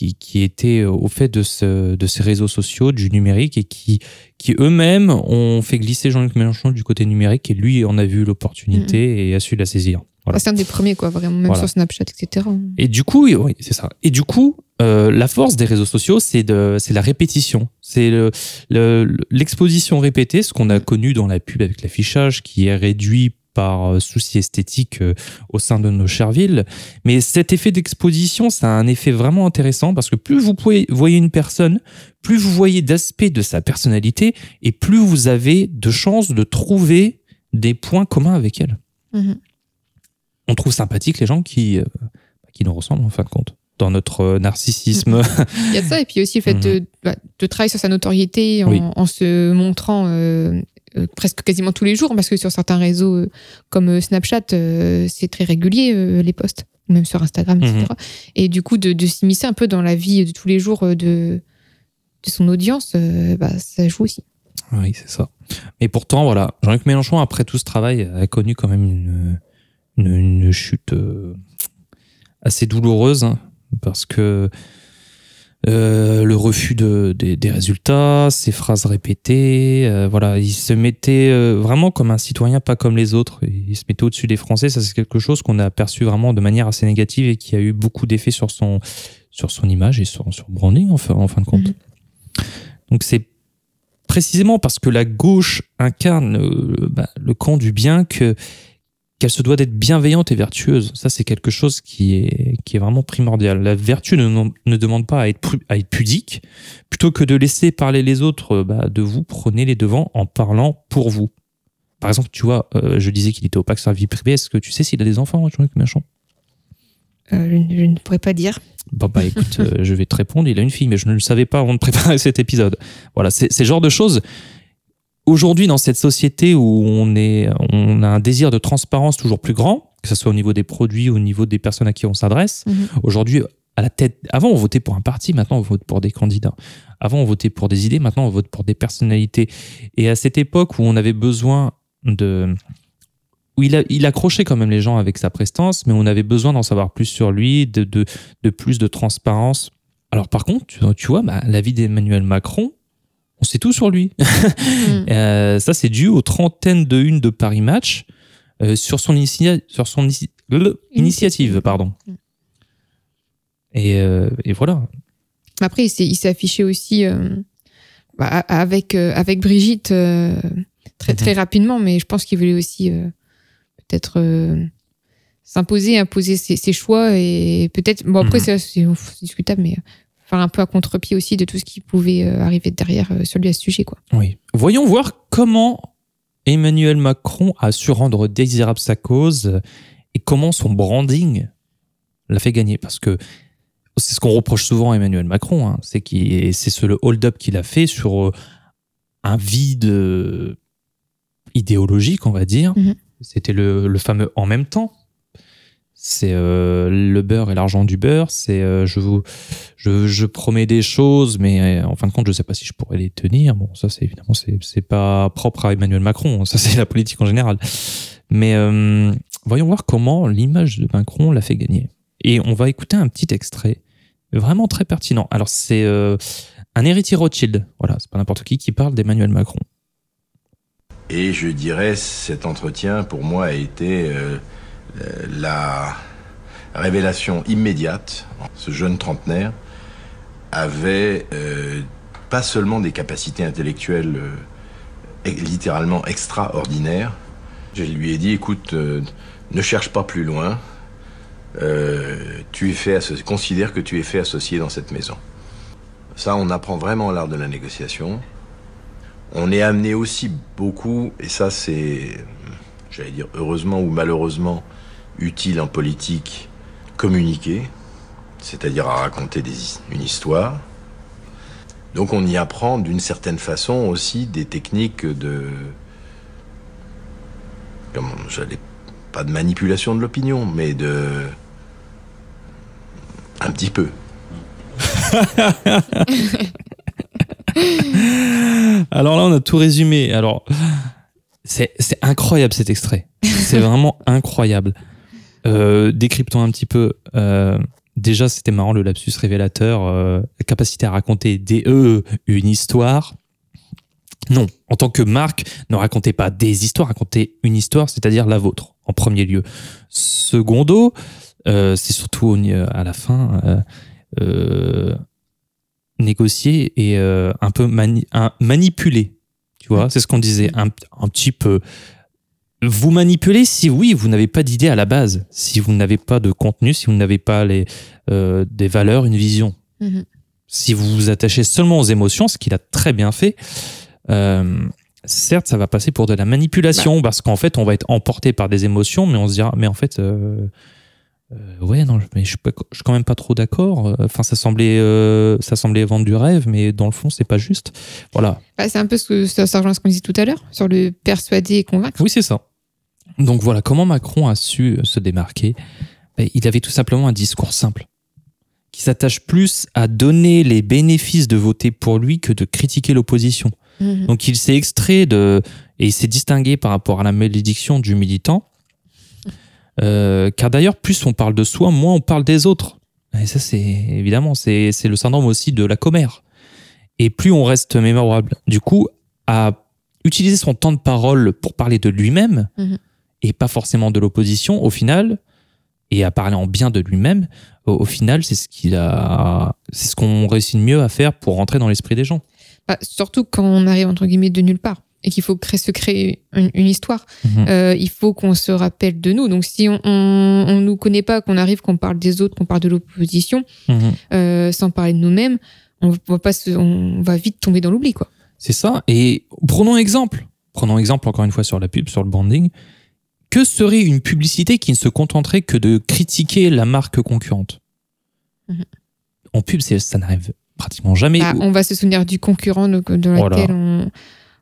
qui, qui étaient au fait de, ce, de ces réseaux sociaux, du numérique et qui, qui eux-mêmes ont fait glisser Jean-Luc Mélenchon du côté numérique et lui en a vu l'opportunité et a su la saisir. Voilà. C'est un des premiers, quoi, vraiment, même Voilà. sur Snapchat, etc. Et du coup, oui, c'est ça. Et du coup, euh, la force des réseaux sociaux, c'est de, c'est la répétition. C'est le- le- l'exposition répétée, ce qu'on a connu dans la pub avec l'affichage, qui est réduit par euh, souci esthétique euh, au sein de nos chères villes. Mais cet effet d'exposition, ça a un effet vraiment intéressant parce que plus vous pouvez, voyez une personne, plus vous voyez d'aspects de sa personnalité et plus vous avez de chances de trouver des points communs avec elle Mhm. on trouve sympathique les gens qui, euh, qui nous ressemblent en fin de compte. Dans notre narcissisme. Il y a ça, et puis aussi le fait de, bah, de travailler sur sa notoriété en, Oui. en se montrant euh, euh, presque quasiment tous les jours, parce que sur certains réseaux euh, comme euh, Snapchat, c'est très régulier les posts, même sur Instagram, etc. Mhm. Et du coup, de, de s'immiscer un peu dans la vie de tous les jours de, de son audience, bah, ça joue aussi. oui, c'est ça. Mais pourtant, voilà, Jean-Luc Mélenchon, après tout ce travail, a connu quand même une, une, une chute assez douloureuse, hein, parce que euh, le refus de, des, des résultats, ses phrases répétées, euh, voilà, il se mettait euh, vraiment comme un citoyen, pas comme les autres. Il se mettait au-dessus des Français. Ça, c'est quelque chose qu'on a aperçu vraiment de manière assez négative et qui a eu beaucoup d'effets sur son, sur son image et sur, sur le branding, en fin, en fin de compte. Mhm. Donc, c'est précisément parce que la gauche incarne bah, le camp du bien que qu'elle se doit d'être bienveillante et vertueuse. Ça, c'est quelque chose qui est, qui est vraiment primordial. La vertu ne, ne demande pas à être, pru- à être pudique. Plutôt que de laisser parler les autres euh, bah, de vous, prenez les devants en parlant pour vous. Par exemple, tu vois, euh, je disais qu'il était opaque sur la vie privée. Est-ce que tu sais s'il a des enfants, Jean-Luc Mélenchon? Euh, je, je ne pourrais pas dire. Bon, bah écoute, euh, je vais te répondre. Il a une fille, mais je ne le savais pas avant de préparer cet épisode. Voilà, c'est le genre de choses. Aujourd'hui, dans cette société où on, est, on a un désir de transparence toujours plus grand, que ce soit au niveau des produits, au niveau des personnes à qui on s'adresse, Mhm. aujourd'hui, à la tête. Avant, on votait pour un parti, maintenant, on vote pour des candidats. Avant, on votait pour des idées, maintenant, on vote pour des personnalités. Et à cette époque où on avait besoin de. où il, a, il accrochait quand même les gens avec sa prestance, mais on avait besoin d'en savoir plus sur lui, de, de, de plus de transparence. Alors, par contre, tu, tu vois, bah, la vie d'Emmanuel Macron, on sait tout sur lui. Mhm. Euh, ça, c'est dû aux trentaines de une de Paris Match euh, sur son, initia- sur son inici- le- initiative. Pardon. Mm. Et, euh, et voilà. Après, il s'est affiché aussi bah, avec, avec Brigitte très, très rapidement, mais je pense qu'il voulait aussi peut-être s'imposer, imposer ses, ses choix et peut-être. Bon, après, Mhm. c'est discutable, mais un peu à contre-pied aussi de tout ce qui pouvait euh, arriver derrière euh, sur lui à ce sujet. Quoi. Oui. Voyons voir comment Emmanuel Macron a su rendre désirable sa cause et comment son branding l'a fait gagner. Parce que c'est ce qu'on reproche souvent à Emmanuel Macron, hein, c'est qu'il- c'est ce le hold-up qu'il a fait sur euh, un vide euh, idéologique, on va dire. Mhm. C'était le, le fameux en même temps. C'est euh, le beurre et l'argent du beurre. C'est euh, je vous, je, promets des choses, mais euh, en fin de compte, je sais pas si je pourrais les tenir. Bon, ça, c'est évidemment, c'est c'est pas propre à Emmanuel Macron. Ça, c'est la politique en général. Mais voyons voir comment l'image de Macron l'a fait gagner. Et on va écouter un petit extrait vraiment très pertinent. Alors, c'est un héritier Rothschild. Voilà, c'est pas n'importe qui qui parle d'Emmanuel Macron. Et je dirais, cet entretien, pour moi, a été la révélation immédiate. Ce jeune trentenaire avait euh, pas seulement des capacités intellectuelles euh, littéralement extraordinaires. Je lui ai dit, écoute, euh, ne cherche pas plus loin. Euh, tu es fait considère que tu es fait associé dans cette maison. Ça, on apprend vraiment l'art de la négociation. On est amené aussi beaucoup, et ça c'est, j'allais dire heureusement ou malheureusement, utile en politique, communiquer, c'est-à-dire à raconter une histoire. Donc on y apprend d'une certaine façon aussi des techniques de, j'allais, pas de manipulation de l'opinion, mais de, un petit peu. Alors là, on a tout résumé. Alors, c'est incroyable cet extrait. C'est vraiment incroyable. Euh, décryptons un petit peu. Euh, déjà, c'était marrant le lapsus révélateur, euh, capacité à raconter des e une histoire. Non, en tant que marque, ne racontez pas des histoires, racontez une histoire, c'est-à-dire la vôtre, en premier lieu. Secondo, c'est surtout à la fin négocier et un peu mani- un- manipuler. Tu vois, c'est ce qu'on disait, un, un petit peu. Vous manipulez si oui, vous n'avez pas d'idée à la base, si vous n'avez pas de contenu, si vous n'avez pas les, euh, des valeurs, une vision. Mhm. Si vous vous attachez seulement aux émotions, ce qu'il a très bien fait, euh, certes, ça va passer pour de la manipulation parce qu'en fait, on va être emporté par des émotions, mais on se dira, mais en fait, euh, euh, ouais, non, mais je suis, pas- je suis quand même pas trop d'accord. Enfin, ça semblait, euh, ça semblait vendre du rêve, mais dans le fond, c'est pas juste. Voilà. Bah, c'est un peu ce que ça, ça rejoint ce qu'on disait tout à l'heure sur le persuader et convaincre. Oui, c'est ça. Donc voilà, comment Macron a su se démarquer? Ben, Il avait tout simplement un discours simple, qui s'attache plus à donner les bénéfices de voter pour lui que de critiquer l'opposition. Mhm. Donc il s'est extrait de et il s'est distingué par rapport à la malédiction du militant. Euh, car d'ailleurs, plus on parle de soi, moins on parle des autres. Et ça, c'est évidemment, c'est c'est le syndrome aussi de la commère. Et plus on reste mémorable. Du coup, à utiliser son temps de parole pour parler de lui-même Mhm. Et pas forcément de l'opposition, au final, et à parler en bien de lui-même, au, au final, c'est ce qu'il a, c'est ce qu'on réussit de mieux à faire pour rentrer dans l'esprit des gens. Bah, surtout quand on arrive entre guillemets de nulle part et qu'il faut créer, se créer une, une histoire. Mhm. Euh, il faut qu'on se rappelle de nous. Donc si on, on, on nous connaît pas, qu'on arrive, qu'on parle des autres, qu'on parle de l'opposition, Mhm. euh, sans parler de nous-mêmes, on va pas se- on va vite tomber dans l'oubli quoi. C'est ça. Et prenons exemple. Prenons exemple encore une fois sur la pub, sur le branding. Que serait une publicité qui ne se contenterait que de critiquer la marque concurrente Mhm. En pub, ça n'arrive pratiquement jamais. Bah, on va se souvenir du concurrent de, de Voilà. laquelle on,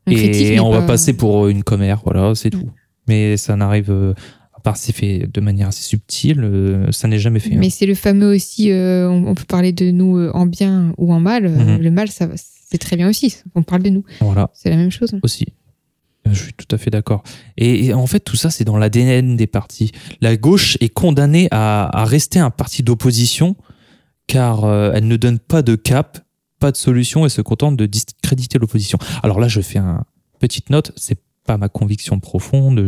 on critique. et on va pas- passer pour une commère, voilà, c'est Mhm. tout. Mais ça n'arrive, euh, à part c'est fait de manière assez subtile, euh, ça n'est jamais fait. hein. Mais c'est le fameux aussi, euh, on, peut parler de nous euh, en bien ou en mal. Euh, Mhm. Le mal, ça, va- c'est très bien aussi. On parle de nous. Voilà. C'est la même chose. aussi. Je suis tout à fait d'accord. Et, en fait, tout ça, c'est dans l'ADN des partis. La gauche est condamnée à, rester un parti d'opposition car euh, elle ne donne pas de cap, pas de solution et se contente de discréditer l'opposition. Alors là, je fais une petite note, c'est pas ma conviction profonde.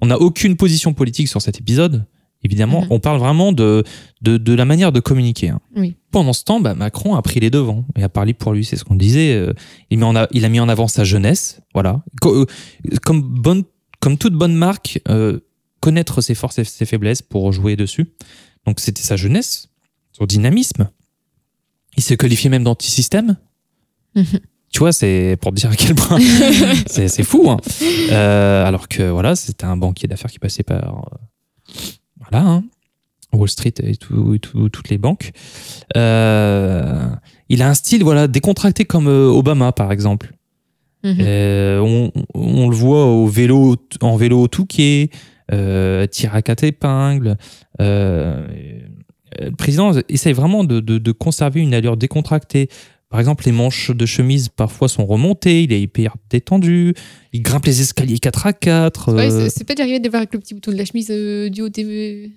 On n'a aucune position politique sur cet épisode. Évidemment, Mhm. on parle vraiment de, de, de la manière de communiquer. hein. Oui. Pendant ce temps, bah, Macron a pris les devants et a parlé pour lui. C'est ce qu'on disait. euh, il, met en a, il a mis en avant sa jeunesse. Voilà. Euh, Comme, bonne, comme toute bonne marque, euh, connaître ses forces et ses faiblesses pour jouer dessus. Donc c'était sa jeunesse, son dynamisme. Il se qualifiait même d'anti-système. Mhm. Tu vois, c'est pour dire à quel point c'est c'est fou. hein. Euh, alors que voilà, c'était un banquier d'affaires qui passait par hein, Wall Street et, tout- et tout- toutes les banques. Euh, il a un style voilà décontracté comme euh, Obama par exemple. Mhm. Euh, on, on le voit au vélo, en vélo au Touquet, euh, tir à quatre épingles. Euh, le président essaye vraiment de, de- de conserver une allure décontractée. Par exemple, les manches de chemise parfois sont remontées, il est hyper détendu, il grimpe les escaliers 4 à 4. Ouais, euh, c'est- c'est pas d'arriver de voir avec le petit bouton de la chemise euh, du haut TV.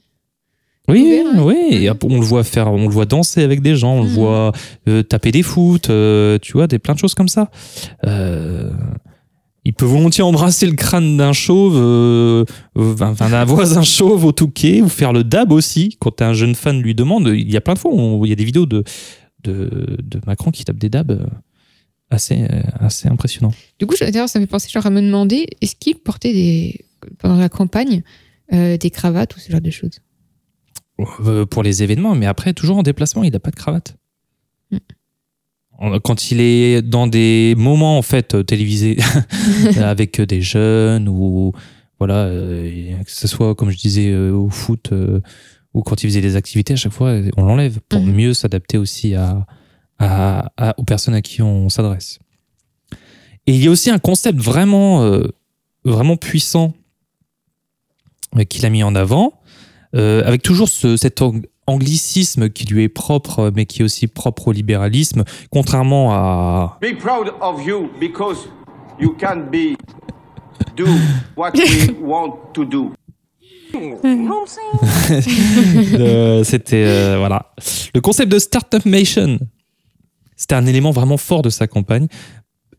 Oui, ouvert, hein. oui. Et on le voit faire, on le voit danser avec des gens, on le Mhm. voit euh, taper des foot, tu vois, des plein de choses comme ça. Il peut volontiers embrasser le crâne d'un chauve, enfin, d'un voisin chauve au Touquet, ou faire le dab aussi quand un jeune fan lui demande. Il y a plein de fois, on- il y a des vidéos de de, de Macron qui tape des dabs euh, assez euh, assez impressionnants. Du coup, d'ailleurs, ça me fait penser genre à me demander est-ce qu'il portait des pendant la campagne euh, des cravates ou ce genre de choses? Euh, pour les événements, mais après, toujours en déplacement, il n'a pas de cravate. Mm. Quand il est dans des moments en fait télévisés avec des jeunes ou voilà, euh, que ce soit comme je disais euh, au foot euh, ou quand il faisait des activités, à chaque fois on l'enlève pour Mhm. mieux s'adapter aussi à, à- à- aux personnes à qui on s'adresse. Et il y a aussi un concept vraiment euh, vraiment puissant euh, qu'il a mis en avant, euh, avec toujours ce- cet ang- anglicisme qui lui est propre, mais qui est aussi propre au libéralisme, contrairement à... Be proud of you because you can be do what we want to do. C'était euh, voilà le concept de Startup Nation. C'était un élément vraiment fort de sa campagne.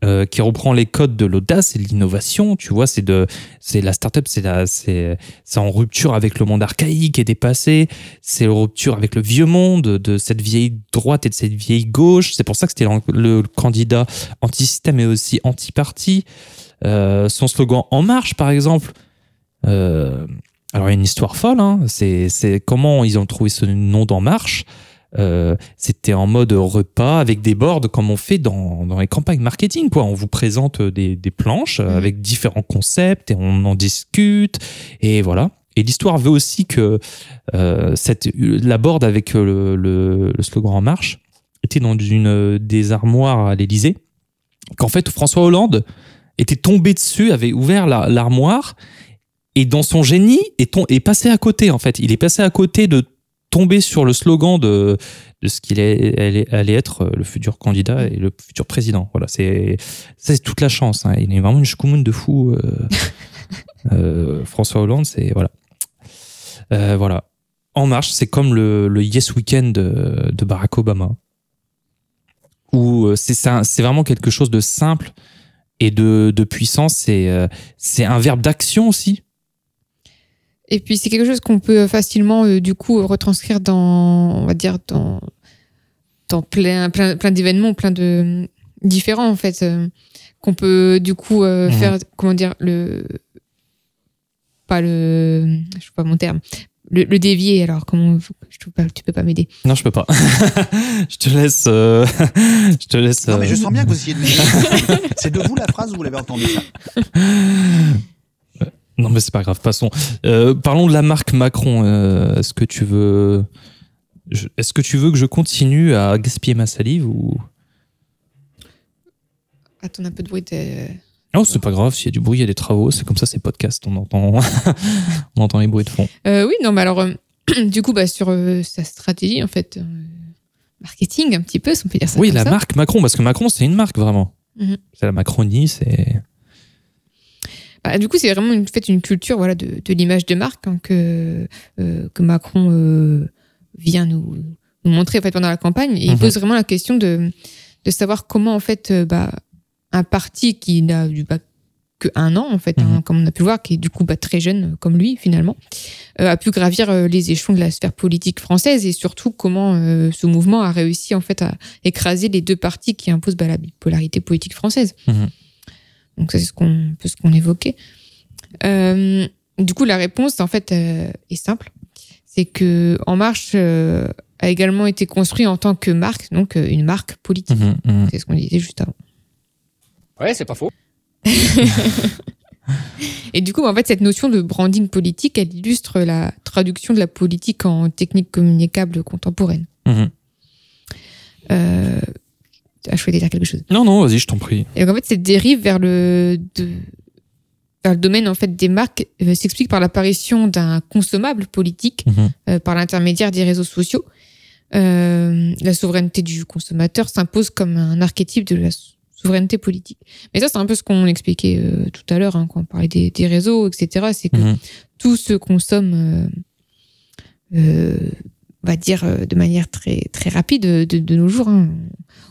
euh, qui reprend les codes de l'audace et de l'innovation, tu vois, c'est de, c'est la startup, c'est en rupture avec le monde archaïque et dépassé, c'est en rupture avec le vieux monde, de cette vieille droite et de cette vieille gauche. C'est pour ça que c'était le, candidat anti-système et aussi anti-parti. Euh, son slogan En marche, par exemple. Alors, il y a une histoire folle. Hein. C'est, comment ils ont trouvé ce nom d'En marche. Euh, c'était en mode repas avec des boards comme on fait dans, dans les campagnes marketing. Quoi. On vous présente des, des planches Mhm. avec différents concepts et on en discute. Et voilà. Et l'histoire veut aussi que euh, cette, la board avec le, le, le slogan En marche était dans une des armoires à l'Élysée. Qu'en fait, François Hollande était tombé dessus, avait ouvert la- l'armoire et dans son génie est, est passé à côté en fait. Il est passé à côté de tomber sur le slogan de, de ce qu'il allait, allait être euh, le futur candidat et le futur président. Voilà, c'est ça, c'est toute la chance. hein. Il est vraiment une schkoumoun de fou. euh, euh, François Hollande, c'est voilà. Euh, voilà. En marche, c'est comme le, le Yes Weekend de, de Barack Obama. Où c'est vraiment quelque chose de simple et de, de puissant. C'est un verbe d'action aussi. Et puis c'est quelque chose qu'on peut facilement euh, du coup retranscrire dans, on va dire dans dans plein plein plein d'événements, plein de différents en fait, euh, qu'on peut du coup euh, Mhm. faire comment dire le pas le je sais pas mon terme le, le dévier alors comment je trouve pas tu peux pas m'aider Non, je peux pas. je te laisse. euh, je te laisse. Non, mais je sens bien que vous essayez de m'aider. C'est de vous la phrase ou vous l'avez entendu ça Non, mais c'est pas grave. Passons. Euh, parlons de la marque Macron. Euh, Est-ce que tu veux je- Est-ce que tu veux que je continue à gaspiller ma salive ou? Attends un peu de bruit de... Non, c'est pas grave. S'il y a du bruit, il y a des travaux. C'est comme ça, c'est podcast. On entend, on entend les bruits de fond. Euh, oui, non, mais alors, euh, du coup, bah, sur euh, sa stratégie, en fait, euh, marketing, un petit peu, si on peut dire ça. oui, comme la ça. marque Macron, parce que Macron, c'est une marque vraiment. Mhm. C'est la Macronie, c'est. Bah, du coup, c'est vraiment une, fait, une culture voilà, de, de l'image de marque hein, que, euh, que Macron euh, vient nous, nous montrer en fait, pendant la campagne. Et il Mhm. pose vraiment la question de, de savoir comment, en fait, euh, bah, un parti qui n'a bah, que un an, en fait, hein, Mhm. comme on a pu le voir, qui est du coup bah, très jeune, comme lui, finalement, a pu gravir les échelons de la sphère politique française et surtout comment ce mouvement a réussi, en fait, à écraser les deux partis qui imposent bah, la bipolarité politique française. Mhm. Donc ça, c'est ce qu'on un peu ce qu'on évoquait. Euh, du coup, la réponse, en fait, euh, est simple. C'est que En Marche euh, a également été construit en tant que marque, donc euh, une marque politique. Mhm, mhm. C'est ce qu'on disait juste avant. Ouais, c'est pas faux. Et du coup, en fait, cette notion de branding politique, elle illustre la traduction de la politique en technique communicable contemporaine. Ah, je voulais dire quelque chose. Non, non, vas-y, je t'en prie. Et donc, en fait, cette dérive vers le, de- vers le domaine en fait, des marques euh, s'explique par l'apparition d'un consommable politique Mhm. euh, par l'intermédiaire des réseaux sociaux. Euh, la souveraineté du consommateur s'impose comme un archétype de la sou- souveraineté politique. Mais ça, c'est un peu ce qu'on expliquait tout à l'heure hein, quand on parlait des, des réseaux, etc. C'est que Mhm. tout se consomme, on va dire, euh, de manière très, très rapide de, de nos jours. hein.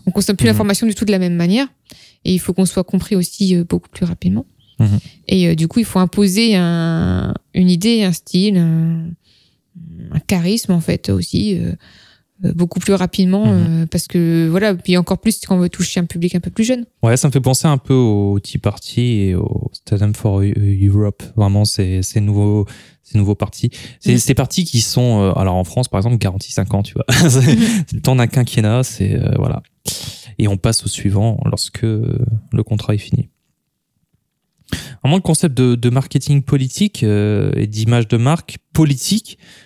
On consomme plus Mhm. l'information du tout de la même manière. Et il faut qu'on soit compris aussi euh, beaucoup plus rapidement. Mhm. Et euh, du coup, il faut imposer un, une idée, un style, un, un charisme, en fait, aussi, euh, euh, beaucoup plus rapidement. Mhm. euh, parce que, voilà, puis encore plus quand on veut toucher un public un peu plus jeune. Ouais, ça me fait penser un peu au Tea Party et au Stadium for Europe. Vraiment, c'est ces nouveaux, ces nouveaux partis. C'est Mhm. ces partis qui sont, euh, alors en France, par exemple, garantis 5 ans, tu vois. c'est le temps d'un quinquennat, c'est, euh, voilà. Et on passe au suivant lorsque euh, le contrat est fini. Vraiment, le concept de, de marketing politique euh, et d'image de marque politique, euh,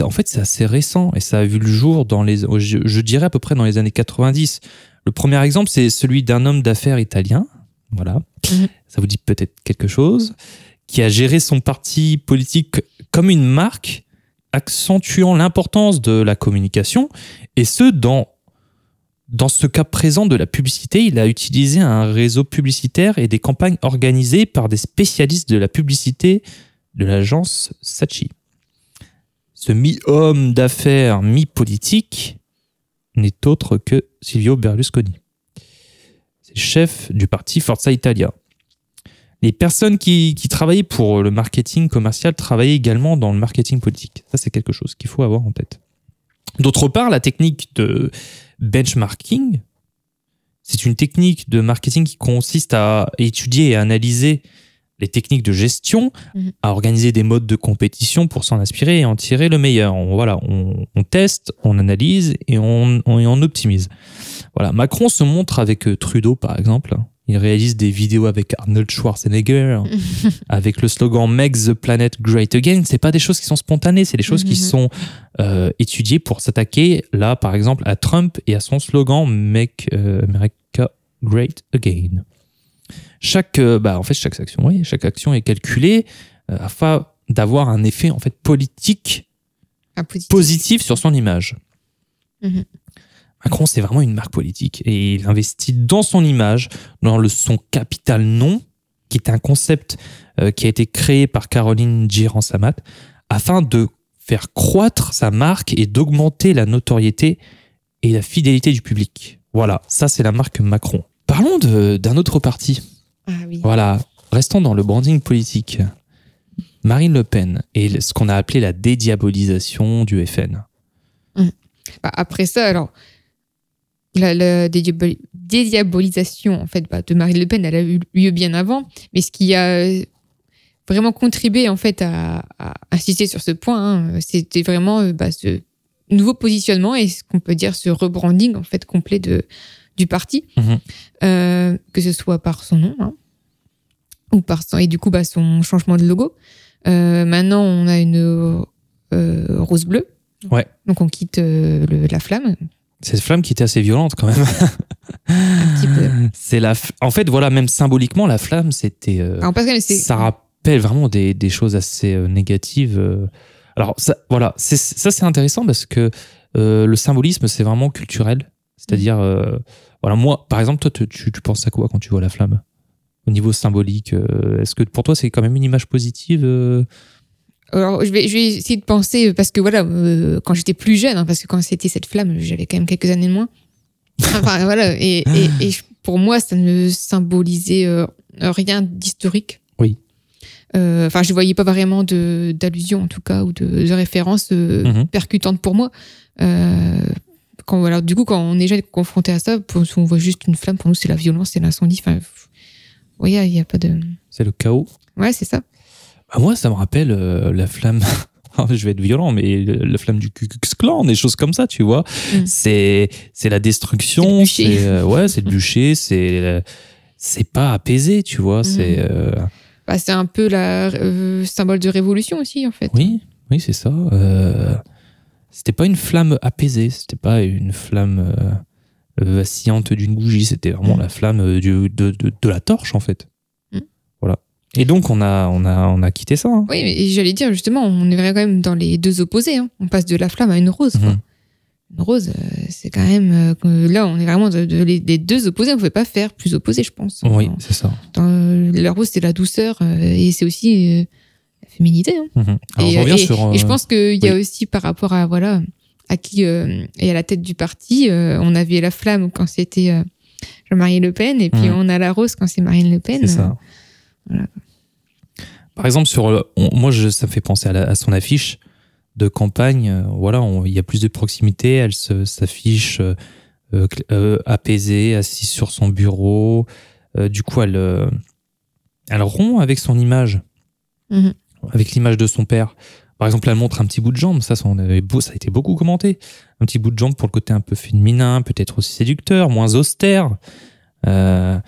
en fait, c'est assez récent et ça a vu le jour dans les, je, je dirais à peu près dans les années 90. Le premier exemple, c'est celui d'un homme d'affaires italien, voilà, Mhm. ça vous dit peut-être quelque chose, qui a géré son parti politique comme une marque, accentuant l'importance de la communication, et ce, dans dans ce cas présent de la publicité, il a utilisé un réseau publicitaire et des campagnes organisées par des spécialistes de la publicité de l'agence Sachi. Ce mi-homme d'affaires, mi-politique n'est autre que Silvio Berlusconi. C'est chef du parti Forza Italia. Les personnes qui, qui travaillaient pour le marketing commercial travaillaient également dans le marketing politique. Ça, c'est quelque chose qu'il faut avoir en tête. D'autre part, la technique de benchmarking, c'est une technique de marketing qui consiste à étudier et analyser les techniques de gestion, Mhm. à organiser des modes de compétition pour s'en inspirer et en tirer le meilleur. On, voilà, on, on teste, on analyse et on, on, et on optimise. Voilà, Macron se montre avec euh, Trudeau, par exemple. Il réalise des vidéos avec Arnold Schwarzenegger, avec le slogan Make the planet great again. C'est pas des choses qui sont spontanées, c'est des choses qui Mhm. sont euh, étudiées pour s'attaquer, là, par exemple, à Trump et à son slogan Make euh, America great again. Chaque, euh, bah, en fait, chaque action, oui, chaque action est calculée euh, afin d'avoir un effet en fait politique positif. positif sur son image. Mhm. Macron, c'est vraiment une marque politique et il investit dans son image, dans le son capital non, qui est un concept euh, qui a été créé par Caroline Giran-Samat afin de faire croître sa marque et d'augmenter la notoriété et la fidélité du public. Voilà, ça c'est la marque Macron. Parlons d'un autre parti. Ah oui. Voilà, restons dans le branding politique. Marine Le Pen et ce qu'on a appelé la dédiabolisation du FN. Bah, après ça, alors, la, la dédiaboli- dédiabolisation en fait, bah, de Marine Le Pen, elle a eu lieu bien avant. Mais ce qui a euh, vraiment contribué en fait, à, à insister sur ce point, hein, c'était vraiment euh, bah, ce nouveau positionnement et ce qu'on peut dire ce rebranding en fait, complet de, du parti, Mhm. Euh, que ce soit par son nom hein, ou par son, et du coup bah, son changement de logo. Euh, maintenant, on a une euh, rose-bleue. Ouais. Donc on quitte le- la flamme. Cette flamme qui était assez violente quand même. Un petit peu. C'est la. f- En fait, voilà, même symboliquement, la flamme, c'était. ça rappelle vraiment des, des choses assez négatives. Alors, ça, voilà, c'est- ça c'est intéressant parce que le symbolisme, c'est vraiment culturel. C'est-à-dire, euh, voilà, moi, par exemple, toi, tu, tu- tu penses à quoi quand tu vois la flamme? Au niveau symbolique, euh, est-ce que pour toi, c'est quand même une image positive euh? Alors, je vais, je vais essayer de penser, parce que voilà, quand j'étais plus jeune, hein, parce que quand c'était cette flamme, j'avais quand même quelques années de moins. Enfin, voilà, et, et, et je- pour moi, ça ne symbolisait rien d'historique. Oui. Enfin, je voyais pas vraiment d'allusion, en tout cas, ou de, de référence Mhm. percutante pour moi. Euh, quand, voilà, du coup, quand on est jeune confronté à ça, pour, on voit juste une flamme, pour nous, c'est la violence, c'est l'incendie. Enfin, il n'y a pas de. C'est le chaos Ouais, c'est ça. Bah, moi, ça me rappelle euh, la flamme. je vais être violent, mais la flamme du Ku Klux Klan, des choses comme ça, tu vois. Mm. C'est c'est la C'est destruction. C'est euh, ouais, c'est le bûcher. C'est euh, c'est pas apaisé, tu vois. C'est euh, Bah, c'est un peu la symbole de révolution aussi, en fait. oui, oui, c'est ça. C'était pas une flamme apaisée. C'était pas une flamme euh, vacillante d'une bougie. C'était vraiment Mm. la flamme euh, du, de, de, de la torche, en fait. Mm. Voilà. Et donc on a on a on a quitté ça. hein. Oui, mais j'allais dire justement, on est quand même dans les deux opposés. hein. On passe de la flamme à une rose. quoi. Mhm. Une rose, euh, c'est quand même. là, on est vraiment de, de- les, deux opposés. On ne pouvait pas faire plus opposés, je pense. Oui, c'est ça. dans- la rose, c'est la douceur et c'est aussi féminité. hein. Mhm. Alors, et, je reviens et- sur, et je euh, pense qu'il y a aussi par rapport à voilà à qui euh, est à la tête du parti, euh, on avait la flamme quand c'était euh, Jean-Marie Le Pen et puis Mhm. on a la rose quand c'est Marine Le Pen. C'est ça. voilà. Par exemple, sur le- on- moi, je, ça me fait penser à, la- à son affiche de campagne. euh, Voilà, il y a plus de proximité. Elle se- s'affiche euh, euh, euh, apaisée, assise sur son bureau. Euh, du coup, elle, euh, elle rompt avec son image, Mhm. Avec l'image de son père. Par exemple, elle montre un petit bout de jambe. Ça, ça, on avait beau, ça a été beaucoup commenté. Un petit bout de jambe pour le côté un peu féminin, peut-être aussi séducteur, moins austère. Euh,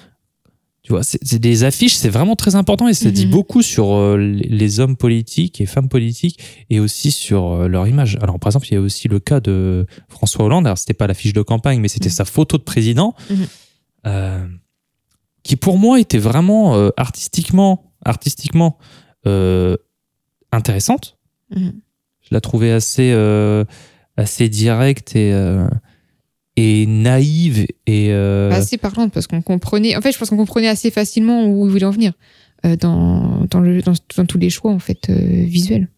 tu vois, c'est des affiches, c'est vraiment très important et ça dit Mhm. beaucoup sur euh, les hommes politiques et femmes politiques et aussi sur euh, leur image. Alors, par exemple, il y a aussi le cas de François Hollande. Alors, c'était pas l'affiche de campagne, mais c'était Mhm. sa photo de président, Mhm. euh, qui pour moi était vraiment artistiquement, artistiquement intéressante. Mhm. Je la trouvais assez, euh, assez directe et, euh, et naïve et euh, Assez parlante parce qu'on comprenait. En fait, je pense qu'on comprenait assez facilement où il voulait en venir dans, dans, le, dans, dans tous les choix en fait visuels.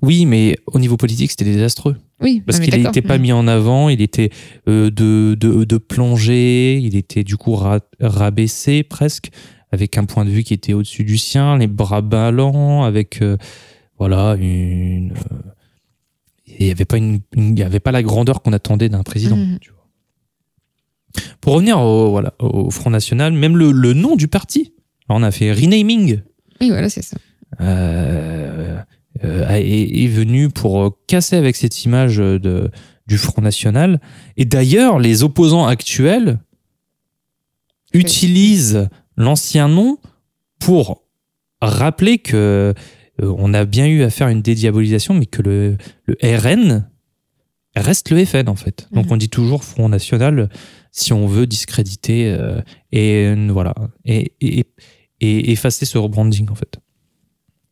oui, mais au niveau politique, c'était désastreux. Oui, Parce qu'il n'était pas mis en avant, il était de, de, de plongée, il était du coup ra- rabaissé presque, avec un point de vue qui était au-dessus du sien, les bras ballants, avec voilà une. euh, Il n'y avait, pas une- y avait pas la grandeur qu'on attendait d'un président. Mhm. tu vois. Pour revenir au, voilà, au Front National, même le, le nom du parti, alors on a fait renaming Oui, voilà, c'est ça. euh, euh, est, est venu pour casser avec cette image de, du Front National. Et d'ailleurs, les opposants actuels utilisent l'ancien nom pour rappeler que on a bien eu à faire une dédiabolisation, mais que le, le RN reste le FN en fait. Donc Mhm. on dit toujours Front National si on veut discréditer euh, et euh, voilà et, et, et effacer ce rebranding en fait.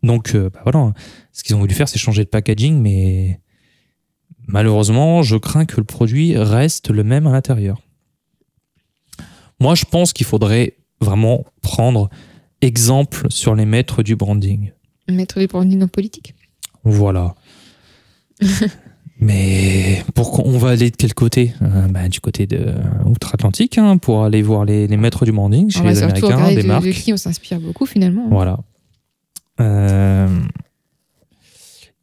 Donc euh, bah voilà, ce qu'ils ont voulu faire, c'est changer le packaging, mais malheureusement, je crains que le produit reste le même à l'intérieur. Moi, je pense qu'il faudrait vraiment prendre exemple sur les maîtres du branding. Mettre les branding en politique. Voilà. Mais pourquoi on va aller de quel côté? Euh, bah, Du côté de outre-Atlantique, hein, pour aller voir les, les maîtres du branding chez On les Américains, des de, marques. de qui on s'inspire beaucoup finalement. Voilà. Euh,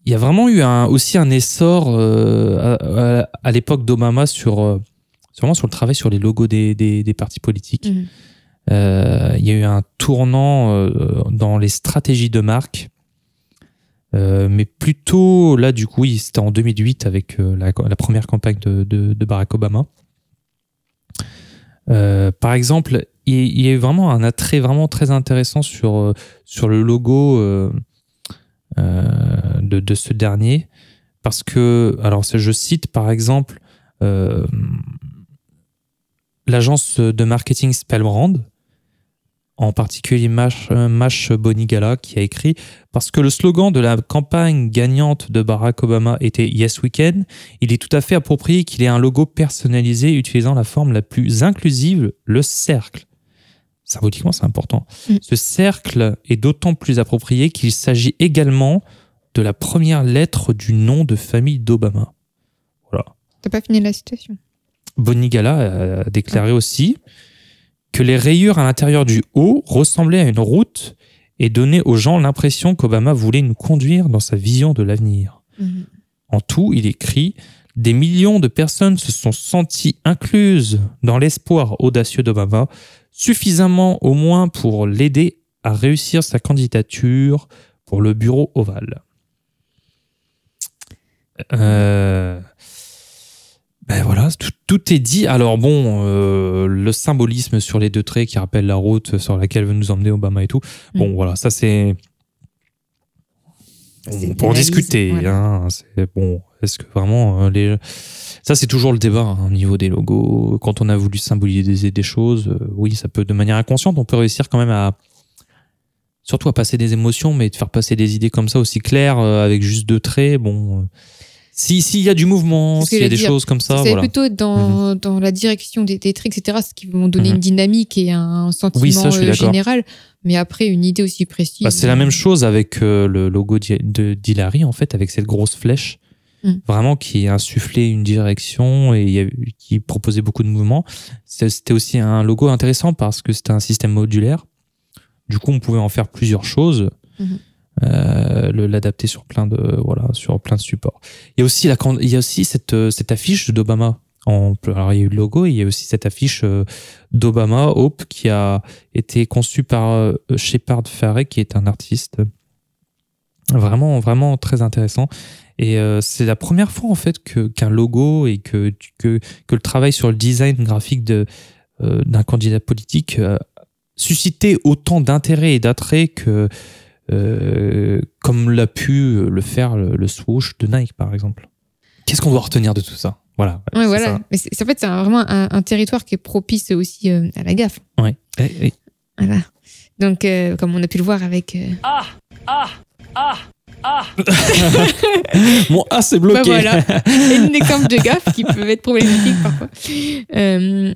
Il y a vraiment eu un, aussi un essor euh, à, à- à l'époque d'Obama sur, euh, sur le travail sur les logos des, des, des partis politiques. Mhm. Euh, il y a eu un tournant euh, dans les stratégies de marque. Euh, mais plutôt là du coup c'était en 2008 avec la, première campagne de, Barack Obama par exemple il, y a eu vraiment un attrait vraiment très intéressant sur, sur le logo de, de ce dernier parce que alors je cite par exemple l'agence de marketing Spellbrand en particulier Mash, euh, Mash Bonigala, qui a écrit Parce que le slogan de la campagne gagnante de Barack Obama était Yes We Can, il est tout à fait approprié qu'il ait un logo personnalisé utilisant la forme la plus inclusive, le cercle. Symboliquement, c'est important. Mm. Ce cercle est d'autant plus approprié qu'il s'agit également de la première lettre du nom de famille d'Obama. Voilà. T'as pas fini la citation? Bonigala a déclaré aussi que les rayures à l'intérieur du haut ressemblaient à une route et donnaient aux gens l'impression qu'Obama voulait nous conduire dans sa vision de l'avenir. Mhm. En tout, il écrit Des millions de personnes se sont senties incluses dans l'espoir audacieux d'Obama, suffisamment au moins pour l'aider à réussir sa candidature pour le bureau ovale. Euh, ben voilà, tout, tout est dit. Alors bon, euh, le symbolisme sur les deux traits qui rappellent la route sur laquelle veut nous emmener Obama et tout. Bon, Mm. voilà, ça c'est on peut en discuter. hein, c'est bon. Est-ce que vraiment euh, les ça c'est toujours le débat hein, au niveau des logos. Quand on a voulu symboliser des choses, euh, oui, ça peut de manière inconsciente, on peut réussir quand même à surtout à passer des émotions, mais de faire passer des idées comme ça aussi claires euh, avec juste deux traits. Bon, euh, si s'il y a du mouvement, s'il y a des dire. choses comme ça, C'est voilà. Mhm. plutôt dans, dans la direction des, des traits, etc., ce qui vont donner Mhm. une dynamique et un sentiment Oui, ça, je suis euh, général. Mais après, une idée aussi précise. Bah, c'est la même chose avec euh, le logo d'Hilary, en fait, avec cette grosse flèche, Mm. vraiment qui insufflait une direction et y a qui proposait beaucoup de mouvements. C'était aussi un logo intéressant parce que c'était un système modulaire. Du coup, on pouvait en faire plusieurs choses, Mhm. Euh, l'adapter sur plein de voilà, sur plein de supports. Il y a aussi la, il y a aussi cette, euh, cette affiche d'Obama. Alors, il y a eu le logo, et il y a aussi cette affiche euh, d'Obama, Hope, qui a été conçue par Shepard Fairey, qui est un artiste vraiment, vraiment très intéressant. Et c'est la première fois, en fait, qu'un logo et que, que, que le travail sur le design graphique de, d'un candidat politique euh, suscitait autant d'intérêt et d'attrait que, euh, comme l'a pu le faire le, le swoosh de Nike, par exemple. Qu'est-ce qu'on doit retenir de tout ça? Voilà. Ouais, c'est voilà. ça. Mais c'est, c'est- en fait, c'est un- vraiment un, un territoire qui est propice aussi euh, à la gaffe. Ouais. Eh, eh. Voilà. Donc, euh, comme on a pu le voir avec. euh, Ah Ah Ah Mon A, c'est bloqué. Bah voilà. Et un exemple de gaffe qui peut être problématique parfois. Euh,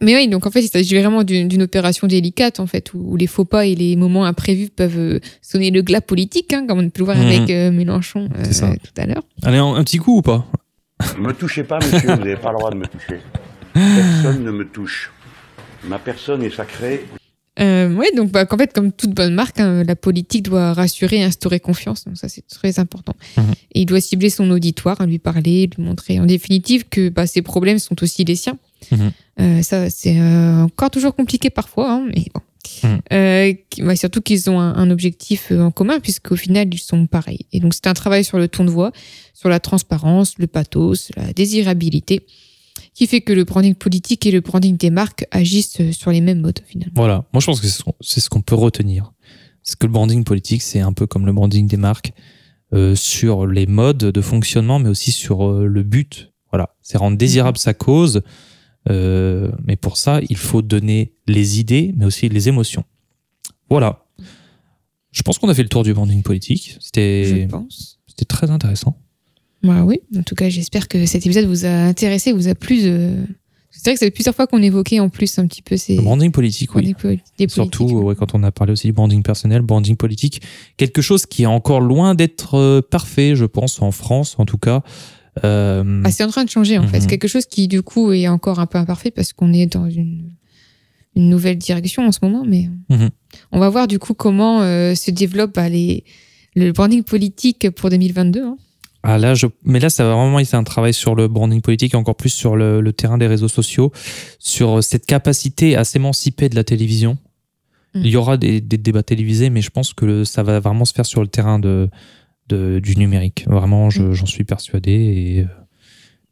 mais oui, donc en fait, il s'agit vraiment d'une opération délicate, en fait, où, où les faux pas et les moments imprévus peuvent euh, sonner le glas politique, hein, comme on peut le voir Mhm. avec euh, Mélenchon euh, ça. tout à l'heure. Allez, un, un petit coup ou pas? Me touchez pas, monsieur, vous n'avez pas le droit de me toucher. Personne ne me touche. Ma personne est sacrée. Euh, ouais, donc bah, qu'en fait, comme toute bonne marque, hein, la politique doit rassurer et instaurer confiance. Donc ça, c'est très important. Mhm. Et il doit cibler son auditoire, hein, lui parler, lui montrer en définitive que bah, ses problèmes sont aussi les siens. Mhm. Euh, ça, c'est euh, encore toujours compliqué parfois, hein, mais bon. Mhm. Euh, qui- bah, surtout qu'ils ont un, un objectif en commun, puisqu'au final, ils sont pareils. Et donc, c'est un travail sur le ton de voix, sur la transparence, le pathos, la désirabilité, qui fait que le branding politique et le branding des marques agissent sur les mêmes modes, finalement. Voilà, moi je pense que c'est ce qu'on- c'est ce qu'on peut retenir. Parce que le branding politique, c'est un peu comme le branding des marques euh, sur les modes de fonctionnement, mais aussi sur euh, le but. Voilà, c'est rendre désirable sa cause. Euh, mais pour ça, il faut donner les idées, mais aussi les émotions. Voilà. Je pense qu'on a fait le tour du branding politique. Je C'était pense. c'était très intéressant. Bah oui, en tout cas, j'espère que cet épisode vous a intéressé, vous a plu. de- C'est vrai que c'est plusieurs fois qu'on évoquait en plus un petit peu ces Le branding politique, oui. des poli- des Surtout ouais, quand on a parlé aussi du branding personnel, branding politique, quelque chose qui est encore loin d'être euh, parfait, je pense, en France en tout cas. Euh, Ah, c'est en train de changer en fait. Mhm. C'est quelque chose qui du coup est encore un peu imparfait parce qu'on est dans une, une nouvelle direction en ce moment, mais Mhm. on va voir du coup comment euh, se développe bah, les, le branding politique pour 2022. hein. ah là, je, mais là, ça va vraiment été un travail sur le branding politique, et encore plus sur le, le terrain des réseaux sociaux, sur cette capacité à s'émanciper de la télévision. Mhm. Il y aura des, des débats télévisés, mais je pense que ça va vraiment se faire sur le terrain de, de- du numérique. Vraiment, je- Mhm. j'en suis persuadé et euh,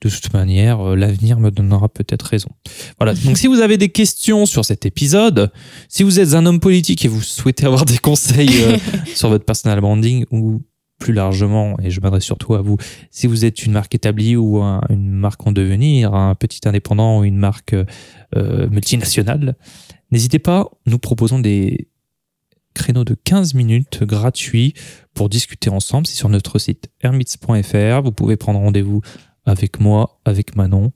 de toute manière, euh, l'avenir me donnera peut-être raison. Voilà. Donc, si vous avez des questions sur cet épisode, si vous êtes un homme politique et vous souhaitez avoir des conseils euh, sur votre personal branding ou plus largement, et je m'adresse surtout à vous, si vous êtes une marque établie ou un- une marque en devenir, un petit indépendant ou une marque euh, multinationale, n'hésitez pas, nous proposons des créneaux de 15 minutes gratuits pour discuter ensemble. C'est sur notre site hermits.fr. Vous pouvez prendre rendez-vous avec moi, avec Manon.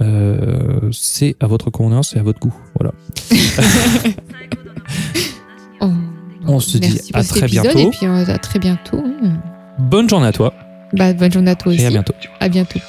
Euh, c'est à votre convenance et à votre goût. Voilà. Oh, On se dit merci pour à cet très épisode, bientôt. Et puis euh, à très bientôt. Bonne journée à toi Bah, bonne journée à toi aussi. et à bientôt. À bientôt.